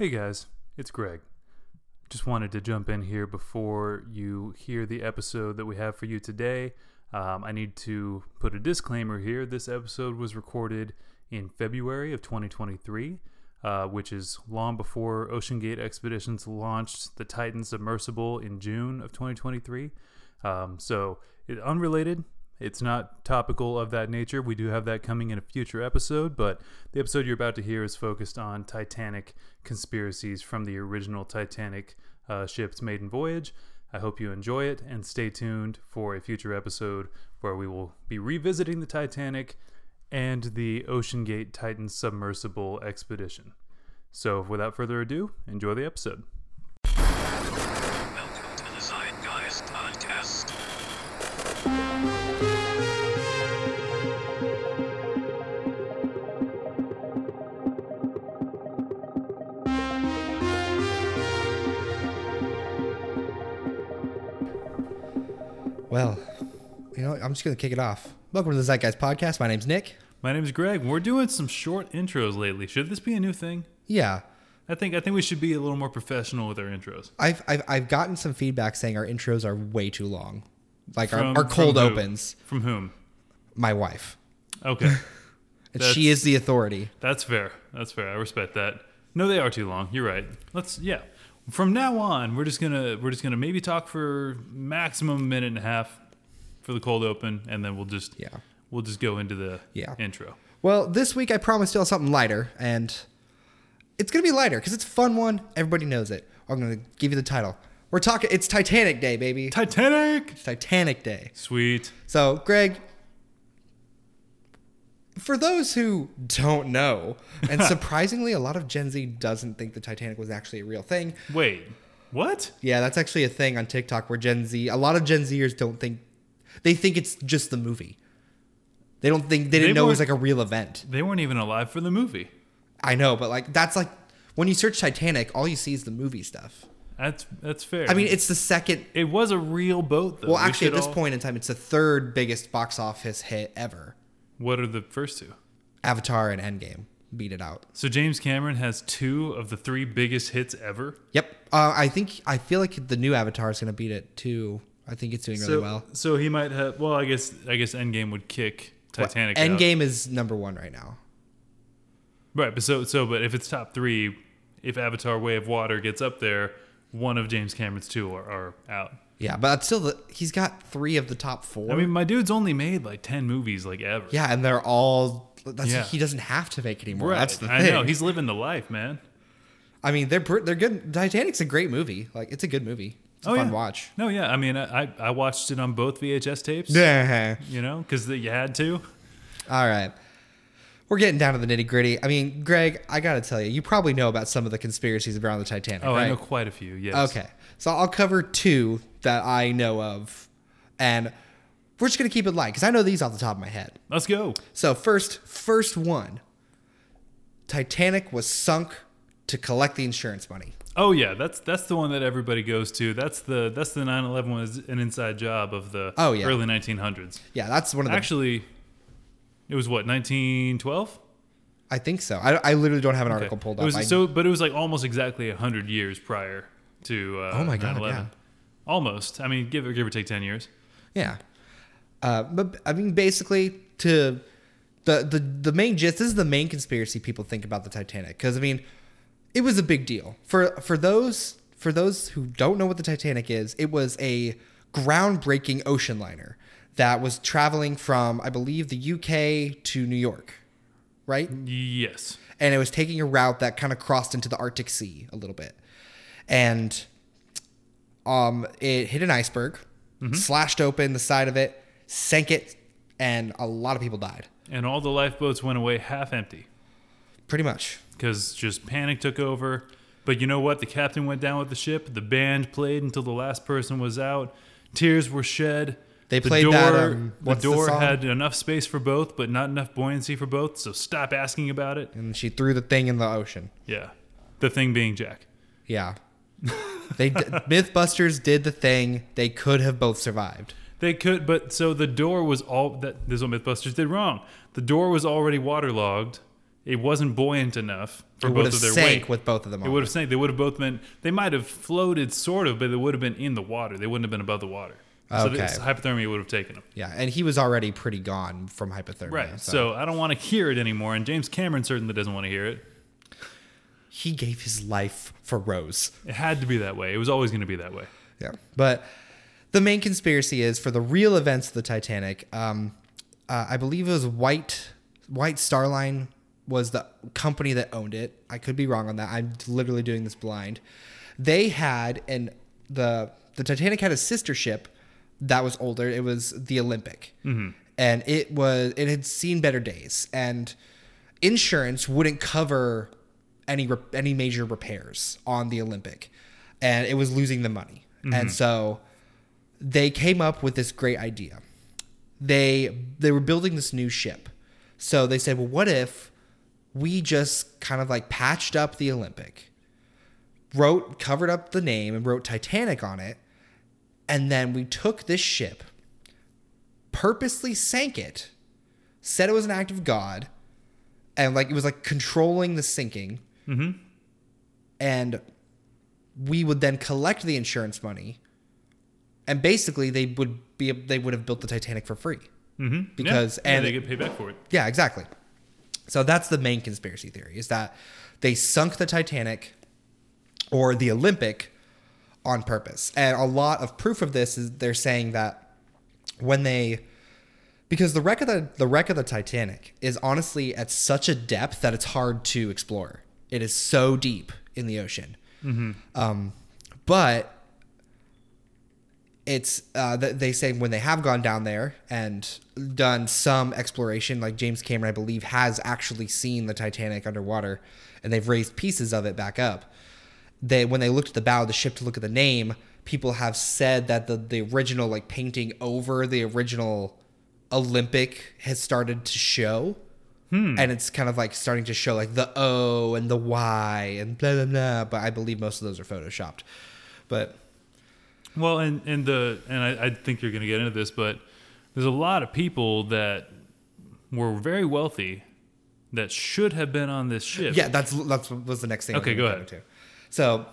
Hey guys, it's Greg. Just wanted to jump in here before you hear the episode that we have for you today. Um, I need to put a disclaimer here. This episode was recorded in February of 2023, uh, which is long before OceanGate Expeditions launched the Titan submersible in June of 2023. Um, so, it, unrelated, it's not topical of that nature. We do have that coming in a future episode, but the episode you're about to hear is focused on Titanic conspiracies from the original Titanic uh, ship's maiden voyage. I hope you enjoy it and stay tuned for a future episode where we will be revisiting the Titanic and the OceanGate Titan submersible expedition. So, without further ado, enjoy the episode. Well, you know. I'm just gonna kick it off. Welcome to the Zeitguys Podcast. My name's Nick. My name's Greg. We're doing some short intros lately. Should this be a new thing? Yeah, I think I think we should be a little more professional with our intros. I've I've, I've gotten some feedback saying our intros are way too long, like From- our, our cold from opens. From whom? My wife, Okay. and That's- she is the authority. That's fair. That's fair. I respect that. No, they are too long. You're right. Let's yeah. From now on, we're just gonna we're just gonna maybe talk for maximum a minute and a half for the cold open, and then we'll just Yeah. we'll just go into the Yeah. intro. Well, this week I promised y'all something lighter, and it's gonna be lighter because it's a fun one. Everybody knows it. I'm gonna give you the title. We're talking. It's Titanic Day, baby. Titanic. It's Titanic Day. Sweet. So, Greg, for those who don't know, and surprisingly, a lot of Gen Z doesn't think the Titanic was actually a real thing. Wait. What? Yeah, that's actually a thing on TikTok where Gen Z, a lot of Gen Zers don't think, they think it's just the movie. They don't think, they didn't They know it was like a real event. They weren't even alive for the movie. I know, but like, that's like, when you search Titanic, all you see is the movie stuff. That's that's fair. I mean, it's the second, it was a real boat though. well, We actually, at this all- point in time, it's the third biggest box office hit ever. What are the first two? Avatar and Endgame beat it out. So James Cameron has two of the three biggest hits ever. Yep. Uh, I think I feel like the new Avatar is going to beat it too. I think it's doing really so, well. So he might have. Well, I guess I guess Endgame would kick Titanic. out. Endgame is number one right now. Right, but so so but if it's top three, if Avatar: Way of Water gets up there, one of James Cameron's two are, are out. Yeah, but still, the, he's got three of the top four. I mean, my dude's only made like ten movies, like ever. yeah, and they're all. That's Yeah. he doesn't have to make anymore. right. That's the thing. I know he's living the life, man. I mean, they're they're good. Titanic's a great movie. Like, it's a good movie. It's a oh fun yeah, watch. No, yeah. I mean, I I- watched it on both VHS tapes. Yeah. You know, because you had to. All right. We're getting down to the nitty gritty. I mean, Greg, I got to tell you, you probably know about some of the conspiracies around the Titanic. Oh, right? I know quite a few. Yes. Okay. So I'll cover two that I know of. And we're just going to keep it light because I know these off the top of my head. Let's go. So, first, first one Titanic was sunk to collect the insurance money. Oh yeah, that's that's the one that everybody goes to. That's the that's the 9/11 was an inside job of the Oh, yeah. early 1900s. Yeah, that's one of the. Actually, it was what 1912. I think so. I, I literally don't have an article Okay. pulled It up. was I- so, but it was like almost exactly hundred years prior to. Uh, Oh my God, 9/11. yeah. Almost. I mean, give or give or take ten years. Yeah. Uh, but I mean, basically, to the the the main gist. This is the main conspiracy people think about the Titanic because I mean, it was a big deal for for those for those who don't know what the Titanic is. It was a groundbreaking ocean liner that was traveling from I believe the UK to New York, right? Yes. and it was taking a route that kind of crossed into the Arctic Sea a little bit, and um, it hit an iceberg, slashed open the side of it, sank it, and a lot of people died. And all the lifeboats went away half empty Pretty much. because just panic took over. But you know what? The captain went down with the ship. The band played until the last person was out. Tears were shed. They the played door, that, um, the the door song? had enough space for both, but not enough buoyancy for both. So stop asking about it. And she threw the thing in the ocean. Yeah, the thing being Jack. Yeah. They MythBusters did the thing. They could have both survived. They could, but so the door was all that. This is what MythBusters did wrong. The door was already waterlogged. It wasn't buoyant enough for It would both have of their sank weight. with both of them. It would have sank. They would have both been. They might have floated, sort of, but they would have been in the water. They wouldn't have been above the water. So Okay. this hypothermia would have taken them. Yeah, and he was already pretty gone from hypothermia. Right. So. I don't want to hear it anymore. And James Cameron certainly doesn't want to hear it. He gave his life for Rose. It had to be that way. It was always going to be that way. Yeah. But the main conspiracy is for the real events of the Titanic. Um, uh, I believe it was White White Star Line was the company that owned it. I could be wrong on that. I'm literally doing this blind. They had and the the Titanic had a sister ship that was older. It was the Olympic, and it was it had seen better days. And insurance wouldn't cover any re- any major repairs on the Olympic, and it was losing the money. And mm-hmm. so they came up with this great idea. They they were building this new ship, so they said, "Well, what if we just kind of like patched up the Olympic, wrote covered up the name and wrote Titanic on it, and then we took this ship, purposely sank it, said it was an act of God." and like it was like controlling the sinking. Mhm. And we would then collect the insurance money, and basically they would be they would have built the Titanic for free. Mm-hmm. Because- yeah, and- they get paid back for it. Yeah, exactly. So that's the main conspiracy theory: is that they sunk the Titanic or the Olympic on purpose. And a lot of proof of this is they're saying that when they because the wreck of the the wreck of the Titanic is honestly at such a depth that it's hard to explore. It is so deep in the ocean. Um, but it's uh, they say when they have gone down there and done some exploration, like James Cameron, I believe, has actually seen the Titanic underwater, and they've raised pieces of it back up. They when they looked at the bow of the ship to look at the name, people have said that the the original like painting over the original Olympic has started to show. And it's kind of like starting to show like the O and the Y and blah blah blah. But I believe most of those are photoshopped. But Well, and and the and I, I think you're going to get into this, but there's a lot of people that were very wealthy that should have been on this ship. Yeah, that's that's was the next thing. Okay, go ahead. To. So,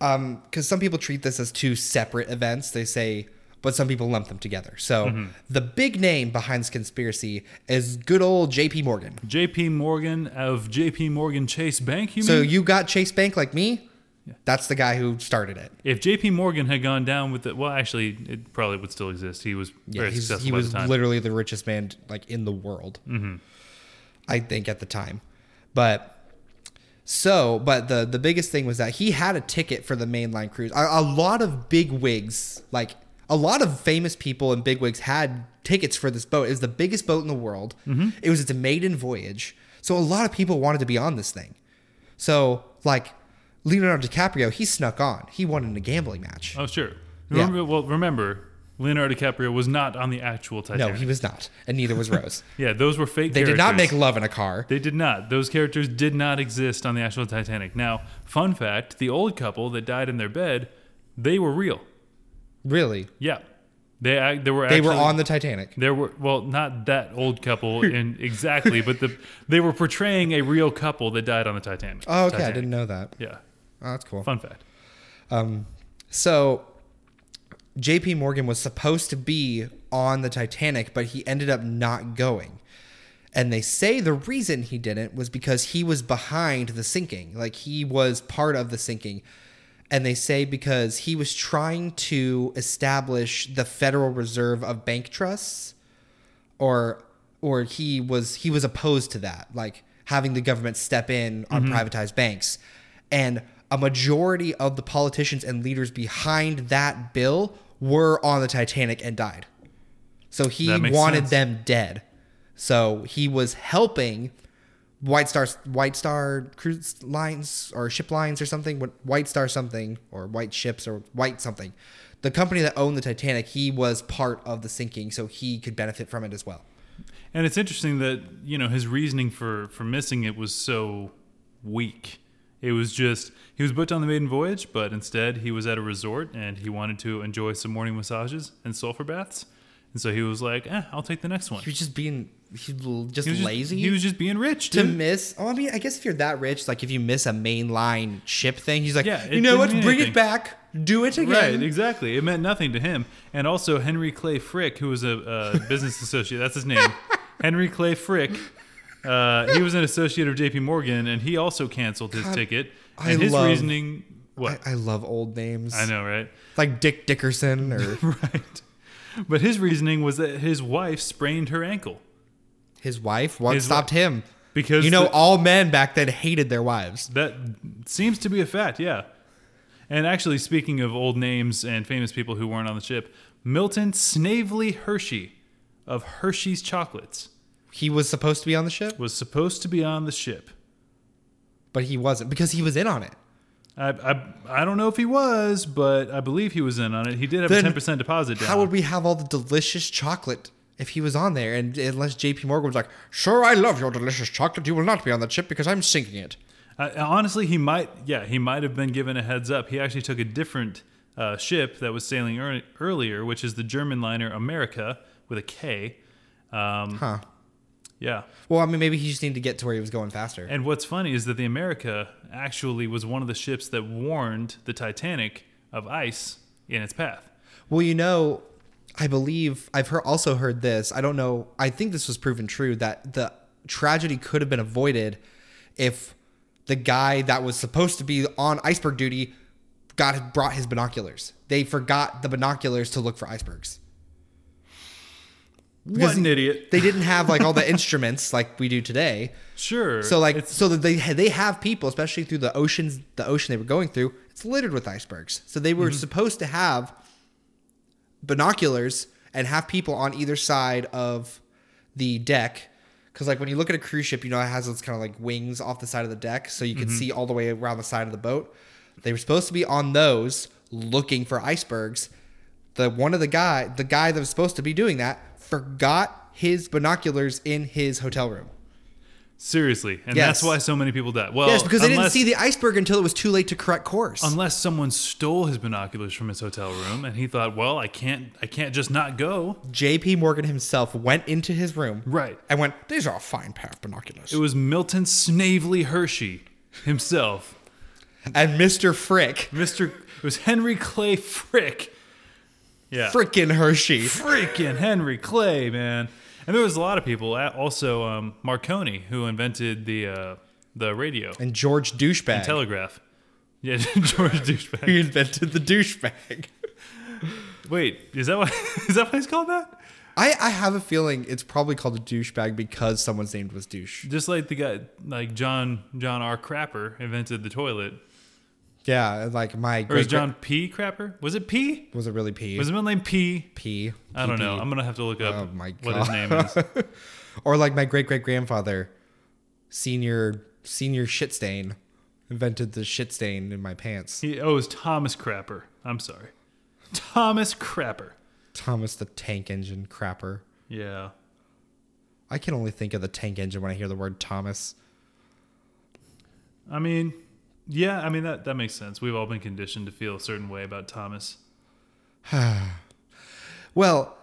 um, because some people treat this as two separate events, they say, but some people lump them together. So Mm-hmm. the big name behind this conspiracy is good old J.P. Morgan. J.P. Morgan of J.P. Morgan Chase Bank. You So mean? you got Chase Bank like me. Yeah. That's the guy who started it. if J.P. Morgan had gone down with it, well, actually, it probably would still exist. He was Yeah, very successful he was the literally the richest man like in the world. Mm-hmm. I think at the time, but so but the the biggest thing was that he had a ticket for the mainline cruise. A, a lot of big wigs, like a lot of famous people and big wigs, had tickets for this boat. It was the biggest boat in the world. Mm-hmm. It was its maiden voyage, so a lot of people wanted to be on this thing. So like Leonardo DiCaprio, he snuck on. He won in a gambling match. Oh, sure. Yeah. Well, remember, Leonardo DiCaprio was not on the actual Titanic. no, he was not, and neither was Rose. Yeah, those were fake. They did not make love in a car. They did not. Those characters did not exist on the actual Titanic. Now, fun fact: the old couple that died in their bed, they were real. Really? Yeah, they ac- they were They actually, were on the Titanic. There were well, not that old couple in exactly, but the they were portraying a real couple that died on the Titanic. Oh, okay. I didn't know that. Yeah, Oh, that's cool. fun fact. Um, so, JP Morgan was supposed to be on the Titanic, but he ended up not going. And they say the reason he didn't was because he was behind the sinking. Like he was part of the sinking. And they say because he was trying to establish the Federal Reserve of Bank Trusts or or he was he was opposed to that, like having the government step in on Mm-hmm. privatized banks. And a majority of the politicians and leaders behind that bill were on the Titanic and died. So he wanted sense. them dead. So he was helping White Star White Star cruise lines or ship lines or something, White Star something or White ships or White something. The company that owned the Titanic, he was part of the sinking, so he could benefit from it as well. And it's interesting that you know his reasoning for for missing it was so weak. It was just he was booked on the maiden voyage, but instead he was at a resort and he wanted to enjoy some morning massages and sulfur baths. and so he was like, eh, "I'll take the next one." He was just being he just He was just- lazy. he was just being rich, to dude. miss. Oh, I mean, I guess if you're that rich, like if you miss a mainline ship thing, he's like, Yeah, you know what? Bring anything." it back. Do it again. Right, exactly. It meant nothing to him. And also Henry Clay Frick, who was a, business associate. That's his name. Henry Clay Frick. Uh, he was an associate of J.P. Morgan, and he also canceled his God, ticket. I his love- reasoning, what? I, I love old names. I, know, right? Like Dick Dickerson or right. But his reasoning was that his wife sprained her ankle his wife. What His stopped him? because You know, the- all men back then hated their wives. That seems to be a fact, yeah. And actually, speaking of old names and famous people who weren't on the ship, Milton Snavely Hershey of Hershey's Chocolates He was supposed to be on the ship, was supposed to be on the ship. but he wasn't because he was in on it. I, I, I don't know if he was, but I believe he was in on it. He did have Then a 10% deposit down. How would we have all the delicious chocolate if he was on there? And unless J.P. Morgan was like, "Sure, I love your delicious chocolate. You will not be on the ship because I'm sinking it." I, honestly, he might, yeah, he might have been given a heads up. He actually took a different uh, ship that was sailing ear- earlier, which is the German liner America with a K. Um, Huh. yeah. Well, I mean, maybe he just needed to get to where he was going faster. And what's funny is that the America actually was one of the ships that warned the Titanic of ice in its path. Well, you know, I believe I've heard, also heard this. I don't know. I think this was proven true that the tragedy could have been avoided if the guy that was supposed to be on iceberg duty got brought his binoculars. They forgot the binoculars to look for icebergs. What an idiot! They didn't have like all the instruments like we do today. Sure. So like so that they they have people, especially through the oceans, the ocean they were going through. It's littered with icebergs. So they Mm-hmm. were supposed to have binoculars and have people on either side of the deck. Because like when you look at a cruise ship, you know it has those kind of like wings off the side of the deck, so you can Mm-hmm. see all the way around the side of the boat. They were supposed to be on those looking for icebergs. The one of the guy, the guy that was supposed to be doing that, forgot his binoculars in his hotel room. Seriously, and Yes. that's why so many people died. Well, Yes, because they didn't see the iceberg until it was too late to correct course. unless someone stole his binoculars from his hotel room and he thought, well, I can't, I can't just not go. J.P. Morgan himself went into his room Right. and went, "These are a fine pair of binoculars." It was Milton Snavely Hershey himself, and Mr. Frick, Mister. It was Henry Clay Frick. Yeah. frickin' Hershey, freaking Henry Clay, man. And there was a lot of people. Also, um, Marconi, who invented the uh, the radio and George douchebag. The telegraph. Yeah, George Douchebag. He invented the douchebag. Wait, is that what is that why he's called that? I, I have a feeling it's probably called a douchebag because someone's name was douche. Just like the guy, like John John R. Crapper invented the toilet, Yeah, like my or was John P. Crapper? Was it P? was it really P? Was his middle name P? P? I don't know. I'm gonna have to look up Oh what his name is. or like my great great grandfather, senior senior shit stain, invented the shit stain in my pants. He, oh, it was Thomas Crapper. I'm sorry, Thomas Crapper. Thomas the tank engine crapper. Yeah. I can only think of the tank engine when I hear the word Thomas. I mean, yeah, I mean that that makes sense. We've all been conditioned to feel a certain way about Thomas. Well,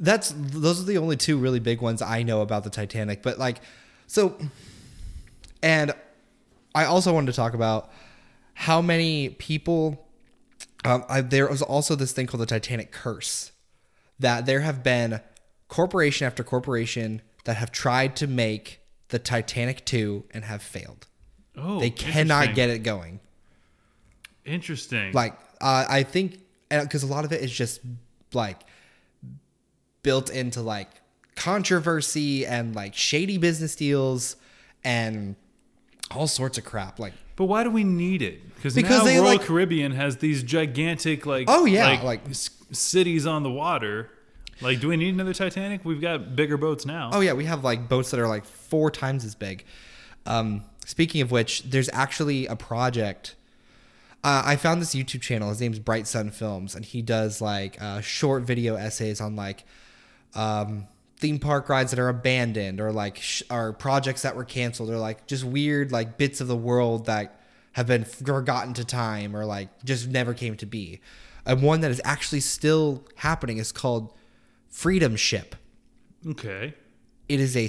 that's those are the only two really big ones I know about the Titanic. But like, so, and I also wanted to talk about how many people. Um, I, there was also this thing called the Titanic curse, that there have been corporation after corporation that have tried to make the Titanic two and have failed. Oh, They cannot get it going. interesting. like uh, i think because a lot of it is just like built into like controversy and like shady business deals and all sorts of crap like but why do we need it? Because now they, Royal like- Caribbean has these gigantic like Oh, yeah, like, like- cities on the water. Like, do we need another Titanic? We've got bigger boats now. oh yeah we have like boats that are like four times as big um speaking of which there's actually a project uh, I found this YouTube channel. His name's Bright Sun Films, and he does like uh, short video essays on like um, theme park rides that are abandoned, or like sh- or projects that were canceled, or like just weird like bits of the world that have been forgotten to time, or like just never came to be. And one that is actually still happening is called Freedom Ship. Okay. It is a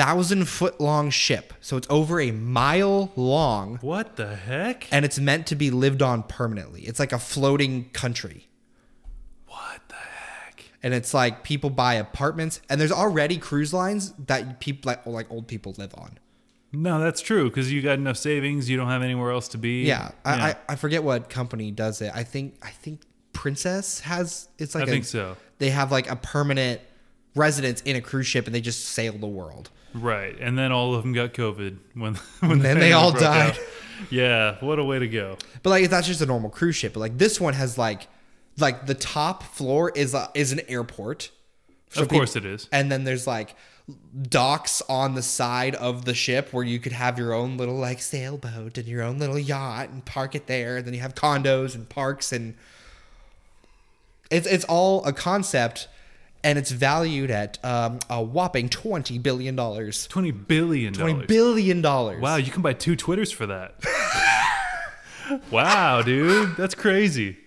6,000 foot long ship. So it's over a mile long What the heck? and it's meant to be lived on permanently. It's like a floating country. What the heck? And it's like people buy apartments and there's already cruise lines that people like like old people live on. No, that's true because you got enough savings. You don't have anywhere else to be. Yeah, I, I, I forget what company does it. I think I think Princess has it's like I a- think so. They have like a permanent residence in a cruise ship and they just sail the world. Right, and then all of them got COVID when when And the then they all died. out. Yeah, what a way to go. But like that's just a normal cruise ship. But like this one has like like the top floor is a, is an airport. So of course it is. And then there's like docks on the side of the ship where you could have your own little like sailboat and your own little yacht and park it there. And then you have condos and parks and it's it's all a concept and it's valued at um, a whopping twenty billion dollars. Twenty billion Twenty billion dollars. Wow, you can buy two Twitters for that. wow, dude, that's crazy.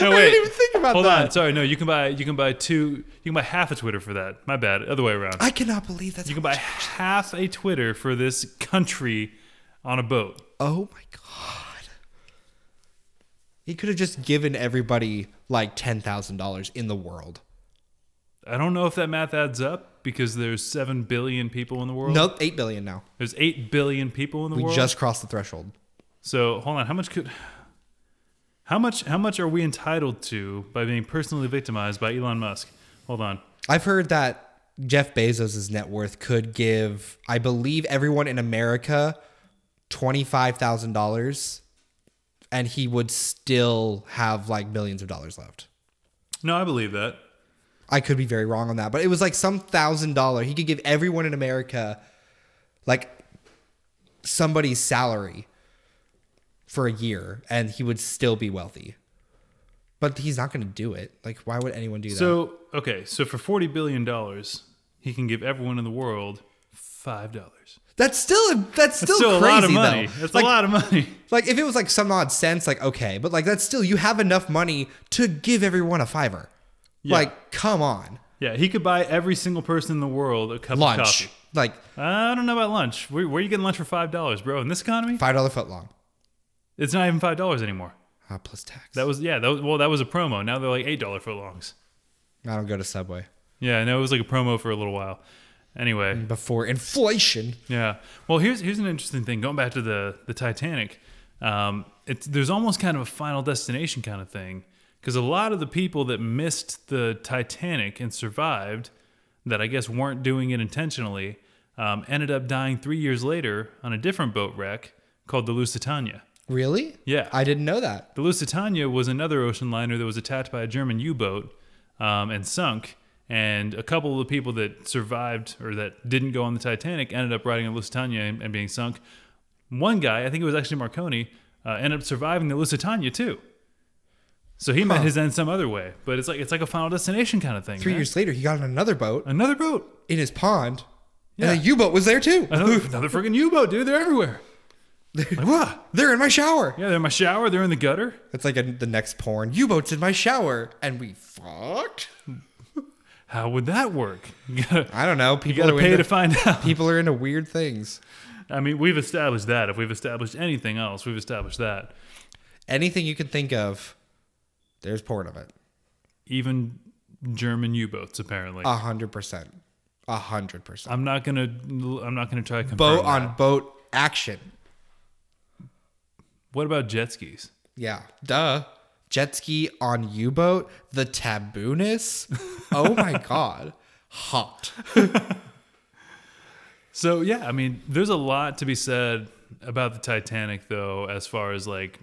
No, I wait. didn't even think about Hold that. Hold on, sorry, no, you can buy you can buy two you can buy half a Twitter for that. My bad, other way around. I cannot believe that's You can buy half a Twitter for this country on a boat. Oh my god. He could have just given everybody like ten thousand dollars in the world. I don't know if that math adds up because there's seven billion people in the world. Nope, eight billion now. There's eight billion people in the We world. We just crossed the threshold. So hold on, how much could how much how much are we entitled to by being personally victimized by Elon Musk? Hold on. I've heard that Jeff Bezos' net worth could give, I believe, everyone in America twenty five thousand dollars, and he would still have like millions of dollars left. No, I believe that. I could be very wrong on that, but it was like some thousand dollar. He could give everyone in America like somebody's salary for a year and he would still be wealthy. But he's not going to do it. Like why would anyone do that? So okay, so for forty billion dollars, he can give everyone in the world five dollars. that's still that's still, That's still crazy a lot of money. though. That's like, a lot of money. like if it was like some odd sense like okay, but like that's still you have enough money to give everyone a fiver. Yeah. Like come on. Yeah, he could buy every single person in the world a cup of Lunch. coffee. Like I don't know about lunch. Where, where are you getting lunch for five dollars, bro? In this economy, $5 foot long. it's not even five dollars anymore. Ah, plus tax. That was yeah. That was, well, that was a promo. Now they're like eight dollar foot longs. I don't go to Subway. Yeah, no, it was like a promo for a little while. Anyway, Before inflation. yeah. Well, here's here's an interesting thing. Going back to the the Titanic, um, it's there's almost kind of a final destination kind of thing because a lot of the people that missed the Titanic and survived, that I guess weren't doing it intentionally, um, ended up dying three years later on a different boat wreck called the Lusitania. Really? Yeah. I didn't know that. The Lusitania was another ocean liner that was attacked by a German U-boat um, and sunk. And a couple of the people that survived or that didn't go on the Titanic ended up riding a Lusitania and, and being sunk. One guy, I think it was actually Marconi, uh, ended up surviving the Lusitania too. So he met Huh. his end some other way, but it's like it's like a final destination kind of thing. Three man. years later, he got on another boat another boat, in his pond, Yeah. and a U-boat was there too. another, another freaking U-boat, dude. They're everywhere. Like what? They're in my shower. Yeah, they're in my shower. They're in the gutter. It's like a, the next porn. U-boats in my shower, and we fucked. How would that work? You gotta, I don't know. you People gotta are pay into, to find out. people are into weird things. I mean, we've established that. If we've established anything else, we've established that. Anything you can think of, there's porn of it. Even German U-boats, apparently. A hundred percent. A hundred percent. I'm not gonna. I'm not gonna try to confirm Boat that. on boat action. What about jet skis? Yeah. Duh. Jet ski on U boat. The tabooness. Oh my god. Hot. So yeah, I mean, there's a lot to be said about the Titanic, though, as far as like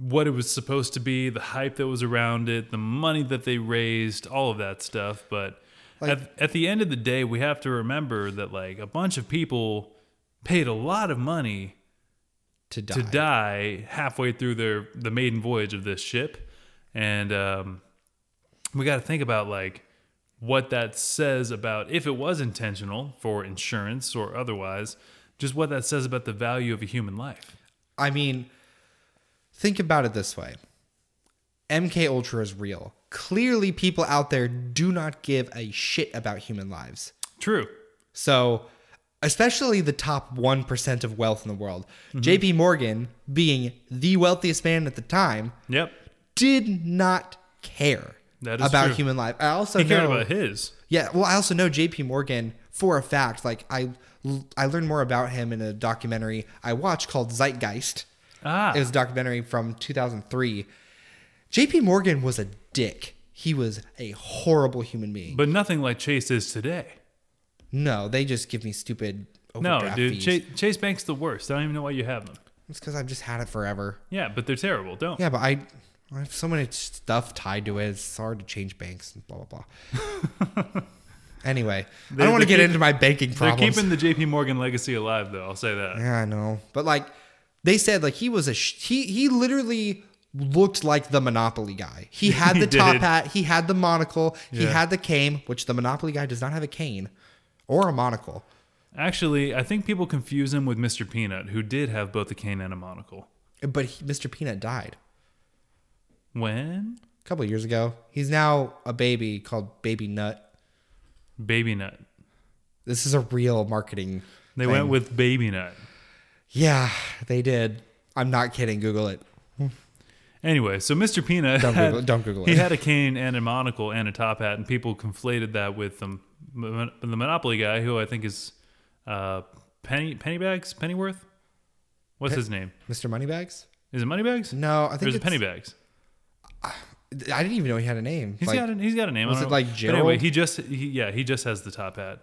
what it was supposed to be, the hype that was around it, the money that they raised, all of that stuff. But at, at the end of the day, we have to remember that like a bunch of people paid a lot of money To die. to die halfway through their the maiden voyage of this ship, and um, we got to think about like what that says about if it was intentional for insurance or otherwise, just what that says about the value of a human life. I mean, think about it this way. MK Ultra is real. clearly people out there do not give a shit about human lives. True. So, especially the top 1% of wealth in the world. Mm-hmm. JP Morgan, being the wealthiest man at the time, Yep. did not care about true. human life. I also He cared know about his. Yeah, well, I also know JP Morgan for a fact. Like I I learned more about him in a documentary I watched called Zeitgeist. Ah. It was a documentary from 2003. JP Morgan was a dick. He was a horrible human being. but nothing like Chase is today. no, they just give me stupid No, dude. Chase, Chase Bank's the worst. I don't even know why you have them. It's because I've just had it forever. Yeah, but they're terrible. Don't. Yeah, but I, I have so much stuff tied to it. It's hard to change banks and blah blah blah. anyway, I They're- don't want to get keep- into my banking problems. They're keeping the JP Morgan legacy alive, though. I'll say that. Yeah, I know. But like they said like he was a sh- he he literally looked like the Monopoly guy. He had He the top did. hat, he had the monocle, he Yeah. had the cane, which the Monopoly guy does not have a cane or a monocle. Actually, I think people confuse him with Mr. Peanut, who did have both a cane and a monocle. But he, Mr. Peanut died When? a couple years ago. He's now a baby called Baby Nut. Baby Nut. This is a real marketing. They thing. went with Baby Nut. Yeah, they did. I'm not kidding. Google it. Anyway, so Mr. Peanut Don't had, Google- don't Google he had a cane and a monocle and a top hat, and people conflated that with the, mon- the Monopoly guy, who I think is uh, Penny Pennybags Pennyworth. What's his name? Mr. Moneybags? Is it Moneybags? No, I Or think is it it's, Pennybags? I didn't even know he had a name. He's Like, got a, he's got a name. I was don't it know. like But anyway, Gerald? he just he, yeah he just has the top hat.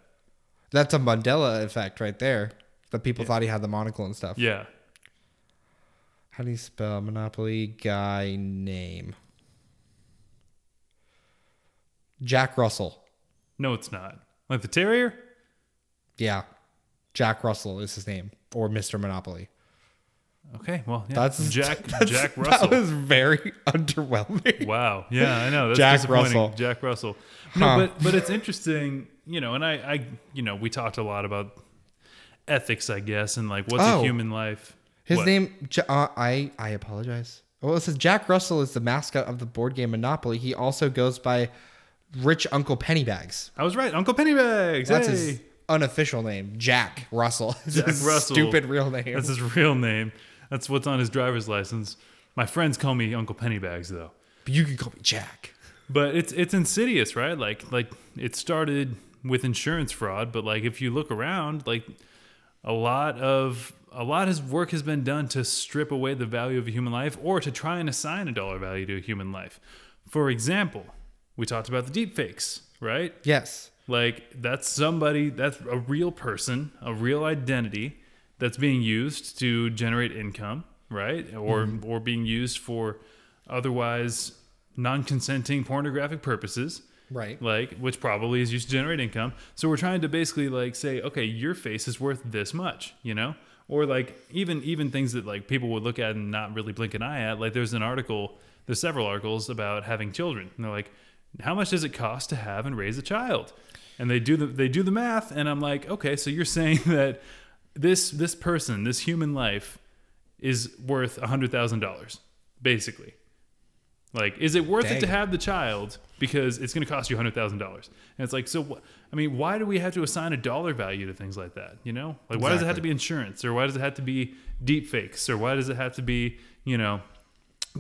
That's a Mandela effect right there. That people thought he had the monocle and stuff. Yeah, How do you spell Monopoly guy name? Jack Russell. no, it's not like the terrier. Yeah. Jack Russell is his name. Or Mr. Monopoly. Okay, well yeah, That's Jack that's- Jack Russell. That was very underwhelming. Wow. Yeah, I know. That's Jack. Russell. Jack Russell. No, Huh. but but it's interesting, you know, and I, I you know, we talked a lot about ethics, I guess, and like what's Oh. a human life. His What? name, uh, I I apologize. Well, it says Jack Russell is the mascot of the board game Monopoly. He also goes by Rich Uncle Pennybags. I was right, Uncle Pennybags. That's hey. his unofficial name, Jack Russell. Jack his Russell. Stupid real name. That's his real name. That's what's on his driver's license. My friends call me Uncle Pennybags though. But you can call me Jack. But it's it's insidious, right? Like like it started with insurance fraud, but like if you look around, like a lot of a lot of work has been done to strip away the value of a human life or to try and assign a dollar value to a human life. For example, we talked about the deep fakes, right? Yes. Like that's somebody that's a real person, a real identity that's being used to generate income, right? Or mm-hmm. or being used for otherwise non-consenting pornographic purposes. Right. Like which probably is used to generate income. So we're trying to basically like say, okay, your face is worth this much, you know? Or like even even things that like people would look at and not really blink an eye at. Like there's an article, there's several articles about having children. And they're like, how much does it cost to have and raise a child? And they do the they do the math, and I'm like, okay, so you're saying that this this person, this human life, is worth a hundred thousand dollars, basically. Like, is it worth it to have the child because it's going to cost you hundred thousand dollars? And it's like, so wh- I mean, why do we have to assign a dollar value to things like that? You know, like why does it have to be insurance, or why does it have to be deep fakes, or why does it have to be, you know,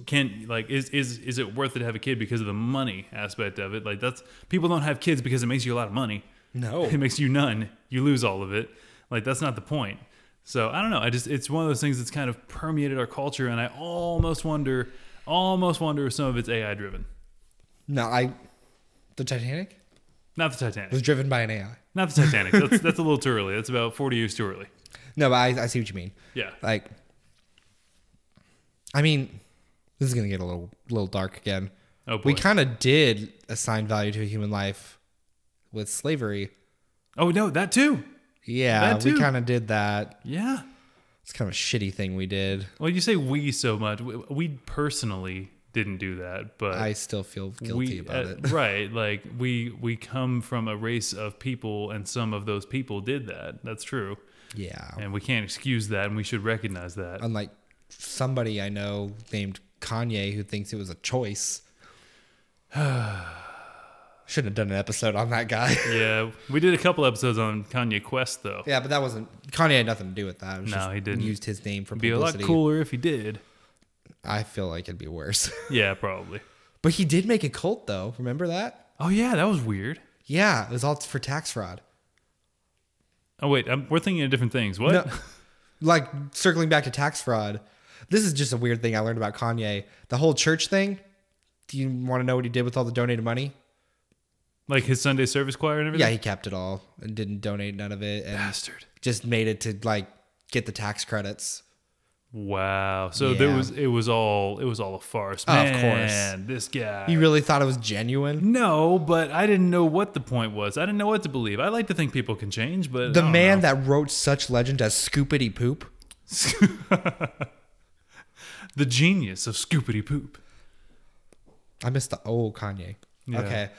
can like is is is it worth it to have a kid because of the money aspect of it? Like that's people don't have kids because it makes you a lot of money. No. It makes you none. You lose all of it. Like that's not the point. So I don't know. I just it's one of those things that's kind of permeated our culture, and I almost wonder, almost wonder if some of it's AI driven. No, I. The Titanic Not the Titanic. was driven by an AI. Not the Titanic. That's that's a little too early. That's about forty years too early. No, but I, I see what you mean. Yeah. Like, I mean, this is gonna get a little little dark again. Oh boy. We kind of did assign value to a human life with slavery. oh no, that too. Yeah, That we too. kind of did that. Yeah. It's kind of a shitty thing we did. Well, you say we so much. We, we personally didn't do that, but I still feel guilty we, about uh, it. right. Like we we come from a race of people, and some of those people did that. That's true, Yeah. and we can't excuse that, and we should recognize that. Unlike somebody I know named Kanye who thinks it was a choice. Shouldn't have done an episode on that guy. Yeah, we did a couple episodes on Kanye Quest though. yeah, but that wasn't Kanye had nothing to do with that. It was No, just he didn't. Used his name for It'd be a lot cooler if he did. I feel like it'd be worse. Yeah, probably. but he did make a cult though. Remember that? Oh yeah, that was weird. Yeah, it was all for tax fraud. Oh wait, I'm, we're thinking of different things. What? No, like circling back to tax fraud. This is just a weird thing I learned about Kanye. The whole church thing. Do you want to know what he did with all the donated money? Like his Sunday service choir and everything? Yeah, he kept it all and didn't donate none of it, and Bastard. just made it to like get the tax credits. Wow. So there was it was all it was all a farce. Oh, of Man, course. This guy. You really thought it was genuine? no, but I didn't know what the point was. I didn't know what to believe. I like to think people can change, but The man know. that wrote such legend as Scoopity Poop. the genius of Scoopity Poop. I missed the old Kanye. Yeah. Okay.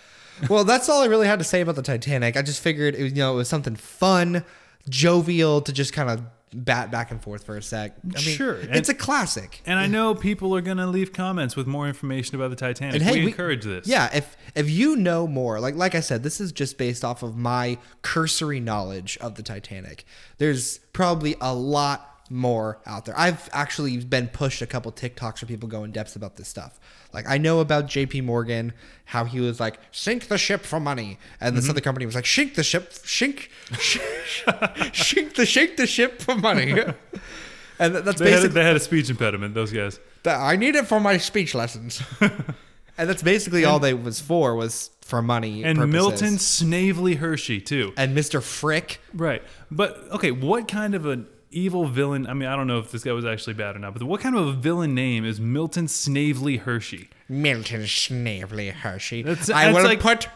Well, that's all I really had to say about the Titanic. I just figured it was, you know, it was something fun, jovial to just kind of bat back and forth for a sec. I mean, Sure, It's a classic. And I know people are gonna leave comments with more information about the Titanic. And hey, we, we- encourage this. Yeah, if if you know more, like like I said, this is just based off of my cursory knowledge of the Titanic. There's probably a lot more out there. I've actually been pushed a couple TikToks where people go in depth about this stuff. Like I know about JP Morgan, how he was like, sink the ship for money. And Mm-hmm. this other company was like, shink the ship, shink, shink the shink the ship for money. and that's They had, basically they had a speech impediment, those guys. that I need it for my speech lessons. and that's basically all they was for was for money And purposes. Milton Snavely Hershey, too. and Mr. Frick. Right. But okay, what kind of an evil villain? I mean, I don't know if this guy was actually bad or not, but what kind of a villain name is Milton Snavely Hershey? Milton Snavely Hershey. That's- I that's will like- put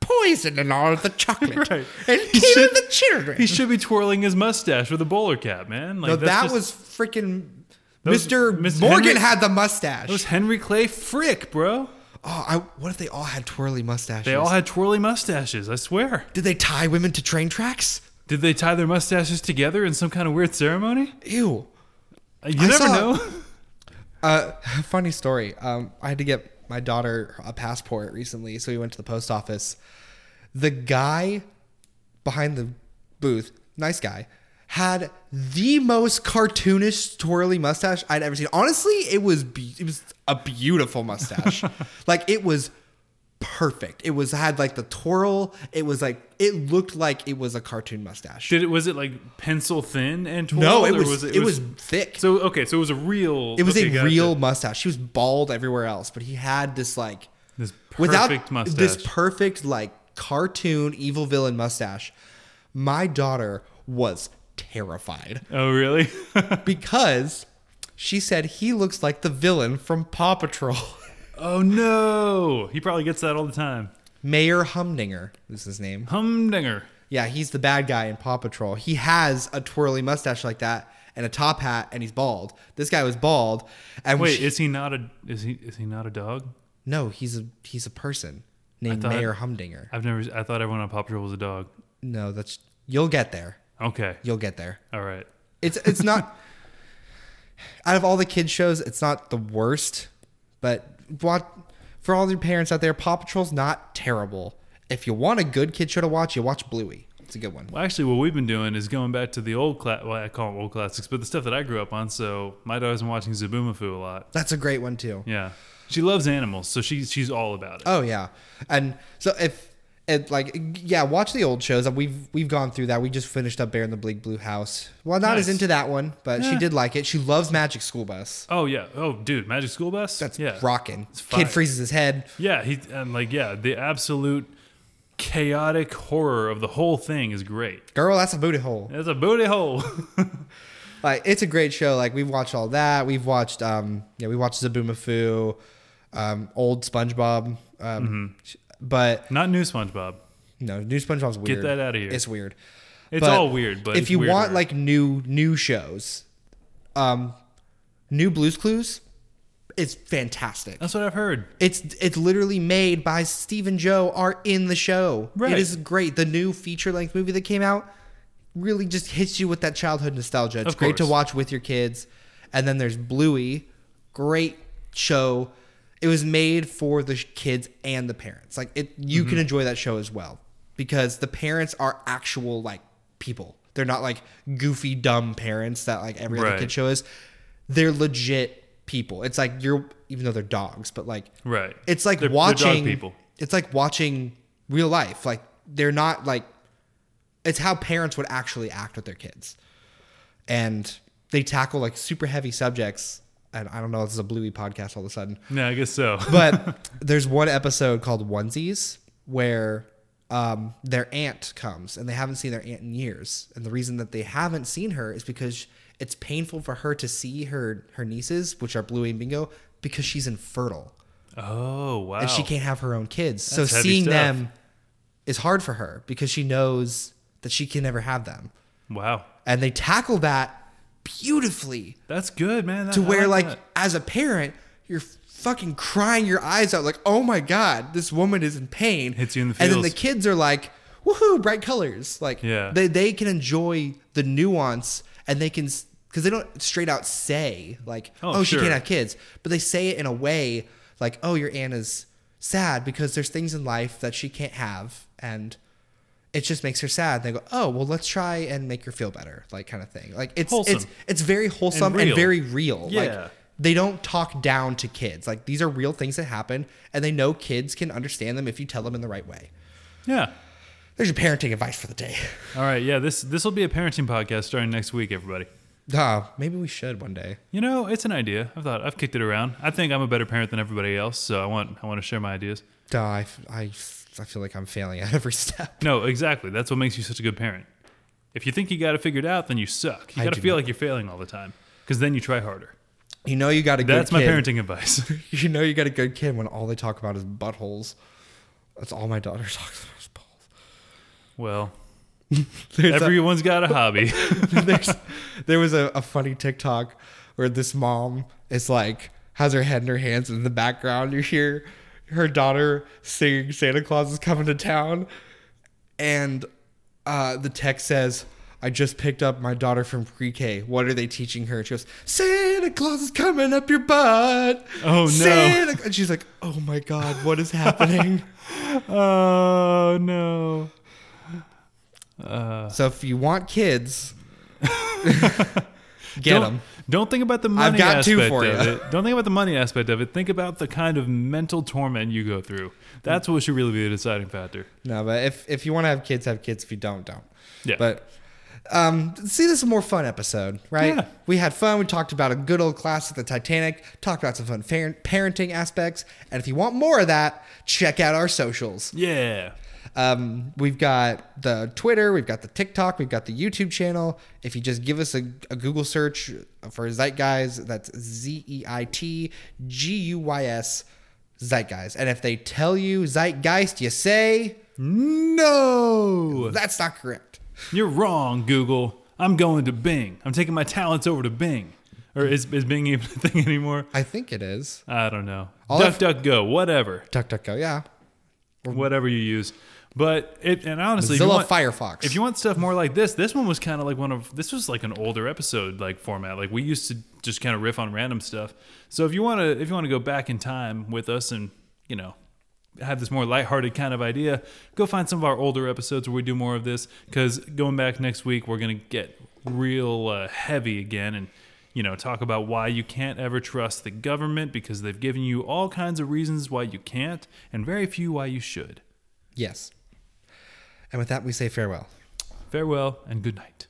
poison in all the chocolate Right. and He kill should- the children. He should be twirling his mustache with a bowler cap, man. Like no, that just- was freaking Mr. Mr. Morgan Henry- had the mustache. that was Henry Clay Frick, bro. oh, I, what if they all had twirly mustaches? They all had twirly mustaches. I swear. Did they tie women to train tracks? Did they tie their mustaches together in some kind of weird ceremony? Ew. Uh, You I never saw- know. Uh, funny story. Um, I had to get my daughter a passport recently, so we went to the post office. The guy behind the booth, nice guy, had the most cartoonish twirly mustache I'd ever seen. Honestly, it was be- it was a beautiful mustache. like it was perfect. It was had like the twirl. It was like it looked like it was a cartoon mustache. Did it? Was it like pencil thin and twirled? no, it or was, it, was, thick. So okay, so it was a real. it was okay, a real mustache. She was bald everywhere else, but he had this like This perfect without mustache. this perfect like cartoon evil villain mustache. My daughter was terrified oh really? because she said he looks like the villain from Paw Patrol. oh no! He probably gets that all the time. Mayor Humdinger is his name. Humdinger. Yeah, he's the bad guy in Paw Patrol. He has a twirly mustache like that and a top hat, and he's bald. This guy was bald. And Wait, she- is he not a? Is he? Is he not a dog? no, he's a he's a person named thought- Mayor Humdinger. I've never. I thought everyone on Paw Patrol was a dog. No, that's you'll get there. Okay. You'll get there. All right. It's it's not out of all the kids shows, it's not the worst, but what for all your parents out there, Paw Patrol's not terrible. If you want a good kid show to watch, you watch Bluey. It's a good one. Well, actually, what we've been doing is going back to the old class. Well, I call them old classics, but the stuff that I grew up on. So my daughter's been watching Zoboomafoo a lot. That's a great one too. Yeah, she loves animals, so she's she's all about it. Oh yeah, and so if it like yeah, watch the old shows. We've we've gone through that. We just finished up Bear in the Big Blue House. Well, not as into that one, but she did like it. She loves Magic School Bus. Oh yeah. Oh dude, Magic School Bus. That's yeah. rocking. Kid freezes his head. Yeah, he and like yeah, the absolute chaotic horror of the whole thing is great. Girl, that's a booty hole. It's a booty hole. like it's a great show. Like we've watched all that. We've watched um yeah, we watched Zoboomafoo, um, old SpongeBob. Um but Not new SpongeBob. no, new SpongeBob's weird. Get that out of here. It's weird. It's But all weird, but if you weirder. want like new new shows, um new Blues Clues, it's fantastic. that's what I've heard. It's it's literally made by Steve and Joe are in the show. Right. It is great. The new feature length movie that came out really just hits you with that childhood nostalgia. It's great to watch with your kids. And then there's Bluey, great show. It was made for the kids and the parents. Like it, you Mm-hmm. can enjoy that show as well because the parents are actual like people. They're not like goofy dumb parents that like every other kid show is. They're legit people. It's like you're even though they're dogs, but like Right. it's like They're- they're watching people. It's like watching real life. Like they're not like it's how parents would actually act with their kids. And they tackle like super heavy subjects. And I don't know, this is a bluey podcast all of a sudden. Yeah, I guess so. But there's one episode called Onesies where um, their aunt comes and they haven't seen their aunt in years. And the reason that they haven't seen her is because it's painful for her to see her her nieces, which are Bluey and Bingo, because she's infertile oh wow. and she can't have her own kids. so That's heavy seeing stuff. them is hard for her because she knows that she can never have them. Wow. And they tackle that beautifully That's good, man. to I where like as a parent, you're fucking crying your eyes out like, "Oh my god, this woman is in pain." Hits you in the face. And then the kids are like, "Woohoo, bright colors." Like Yeah. they they can enjoy the nuance and they can cuz they don't straight out say like, Oh, "Oh, she can't have kids." But they say it in a way like, "Oh, your aunt is sad because there's things in life that she can't have and it just makes her sad. They go, "Oh, well, let's try and make her feel better," like kind of thing. Like it's Wholesome. it's it's very wholesome And and, very real. Yeah. Like they don't talk down to kids. Like these are real things that happen, and they know kids can understand them if you tell them in the right way. Yeah. There's your parenting advice for the day. All right. Yeah. This this will be a parenting podcast starting next week, everybody. Ah, maybe we should one day. You know, it's an idea. I've thought I've kicked it around. I think I'm a better parent than everybody else, so I want I want to share my ideas. Duh, I, I I feel like I'm failing at every step. No, exactly. That's what makes you such a good parent. If you think you got it figured out, then you suck. You got to feel not. like you're failing all the time, because then you try harder. You know you got a good That's my kid. parenting advice. You know you got a good kid when all they talk about is buttholes. That's all my daughter talks about is well, There's a- everyone's got a hobby. There was a, a funny TikTok where this mom is like has her head in her hands, and in the background you hear her daughter singing "Santa Claus is coming to town," and uh, the text says. I just picked up my daughter from pre-K. What are they teaching her? She goes, Santa Claus is coming up your butt. Oh, no. Santa-" And she's like, Oh my God, what is happening? oh no. so if you want kids, get them. Don't think about the money got two aspect for of ya. it. Don't think about the money aspect of it. Think about the kind of mental torment you go through. That's what should really be the deciding factor. No, but if if you want to have kids, have kids. If you don't, don't. Yeah. But um, see, this is a more fun episode, right? Yeah. We had fun. We talked about a good old classic, the Titanic. Talked about some fun par- parenting aspects. And if you want more of that, check out our socials. Yeah. Um, we've got the Twitter, we've got the TikTok, we've got the YouTube channel. If you just give us a, a Google search for Zeitguys, that's Z E I T G U Y S, Zeitguys. And if they tell you Zeitgeist, you say, No. that's not correct. You're wrong, Google. I'm going to Bing. I'm taking my talents over to Bing. Or is, is Bing even a thing anymore? I think it is. I don't know. All Duck, I've- duck, go. Whatever. DuckDuckGo, yeah. Whatever you use. But it, and honestly, if you, want, Firefox. if you want stuff more like this, this one was kind of like one of this was like an older episode like format. Like we used to just kind of riff on random stuff. So if you want to if you want to go back in time with us and you know have this more lighthearted kind of idea, go find some of our older episodes where we do more of this. Because going back next week, we're gonna get real uh, heavy again and you know talk about why you can't ever trust the government because they've given you all kinds of reasons why you can't and very few why you should. yes. And with that, we say farewell. Farewell and good night.